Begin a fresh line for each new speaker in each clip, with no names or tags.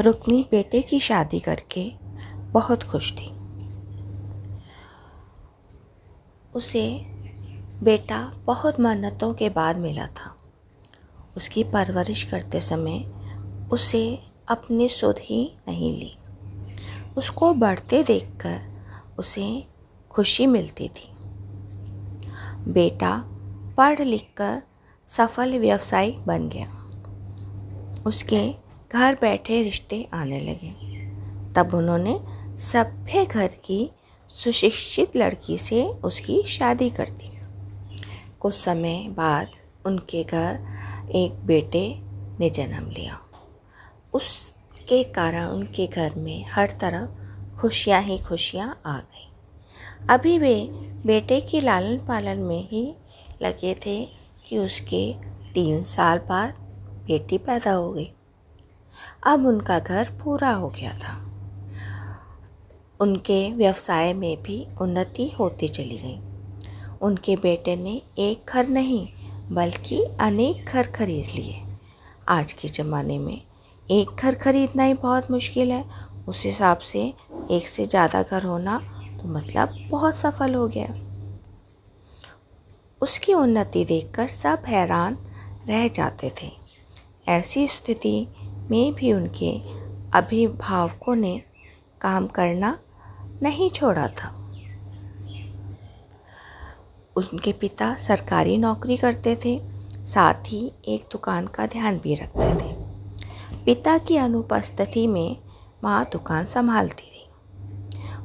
रुक्मी बेटे की शादी करके बहुत खुश थी। उसे बेटा बहुत मन्नतों के बाद मिला था। उसकी परवरिश करते समय उसे अपनी सुध ही नहीं ली। उसको बढ़ते देखकर उसे खुशी मिलती थी। बेटा पढ़ लिख कर सफल व्यवसायी बन गया। उसके घर बैठे रिश्ते आने लगे। तब उन्होंने सभ्य घर की सुशिक्षित लड़की से उसकी शादी कर दी। कुछ समय बाद उनके घर एक बेटे ने जन्म लिया। उसके कारण उनके घर में हर तरफ़ खुशियाँ ही खुशियाँ आ गई। अभी वे बेटे की लालन पालन में ही लगे थे कि उसके तीन साल बाद बेटी पैदा हो गई। अब उनका घर पूरा हो गया था। उनके व्यवसाय में भी उन्नति होती चली गई। उनके बेटे ने एक घर नहीं, बल्कि अनेक घर खरीद लिए। आज के ज़माने में एक घर खरीदना ही बहुत मुश्किल है। उस हिसाब से एक से ज़्यादा घर होना तो मतलब बहुत सफल हो गया। उसकी उन्नति देखकर सब हैरान रह जाते थे। ऐसी स्थिति में भी उनके अभिभावकों ने काम करना नहीं छोड़ा था। उनके पिता सरकारी नौकरी करते थे, साथ ही एक दुकान का ध्यान भी रखते थे। पिता की अनुपस्थिति में माँ दुकान संभालती थी।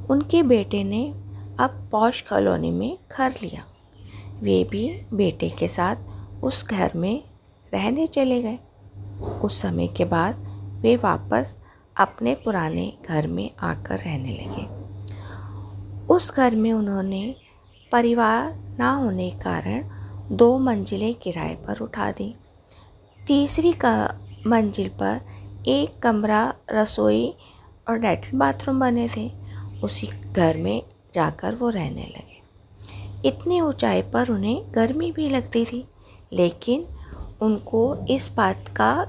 उनके बेटे ने अब पौष कॉलोनी में घर लिया। वे भी बेटे के साथ उस घर में रहने चले गए। कुछ समय के बाद वे वापस अपने पुराने घर में आकर रहने लगे। उस घर में उन्होंने परिवार ना होने के कारण दो मंजिलें किराए पर उठा दी। तीसरी मंजिल पर एक कमरा, रसोई और लैट्रिन बाथरूम बने थे। उसी घर में जाकर वो रहने लगे। इतनी ऊंचाई पर उन्हें गर्मी भी लगती थी, लेकिन उनको इस बात का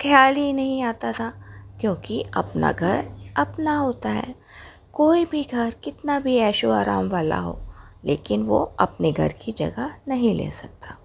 ख्याल ही नहीं आता था, क्योंकि अपना घर अपना होता है। कोई भी घर, कितना भी ऐशो आराम वाला हो, लेकिन वो अपने घर की जगह नहीं ले सकता।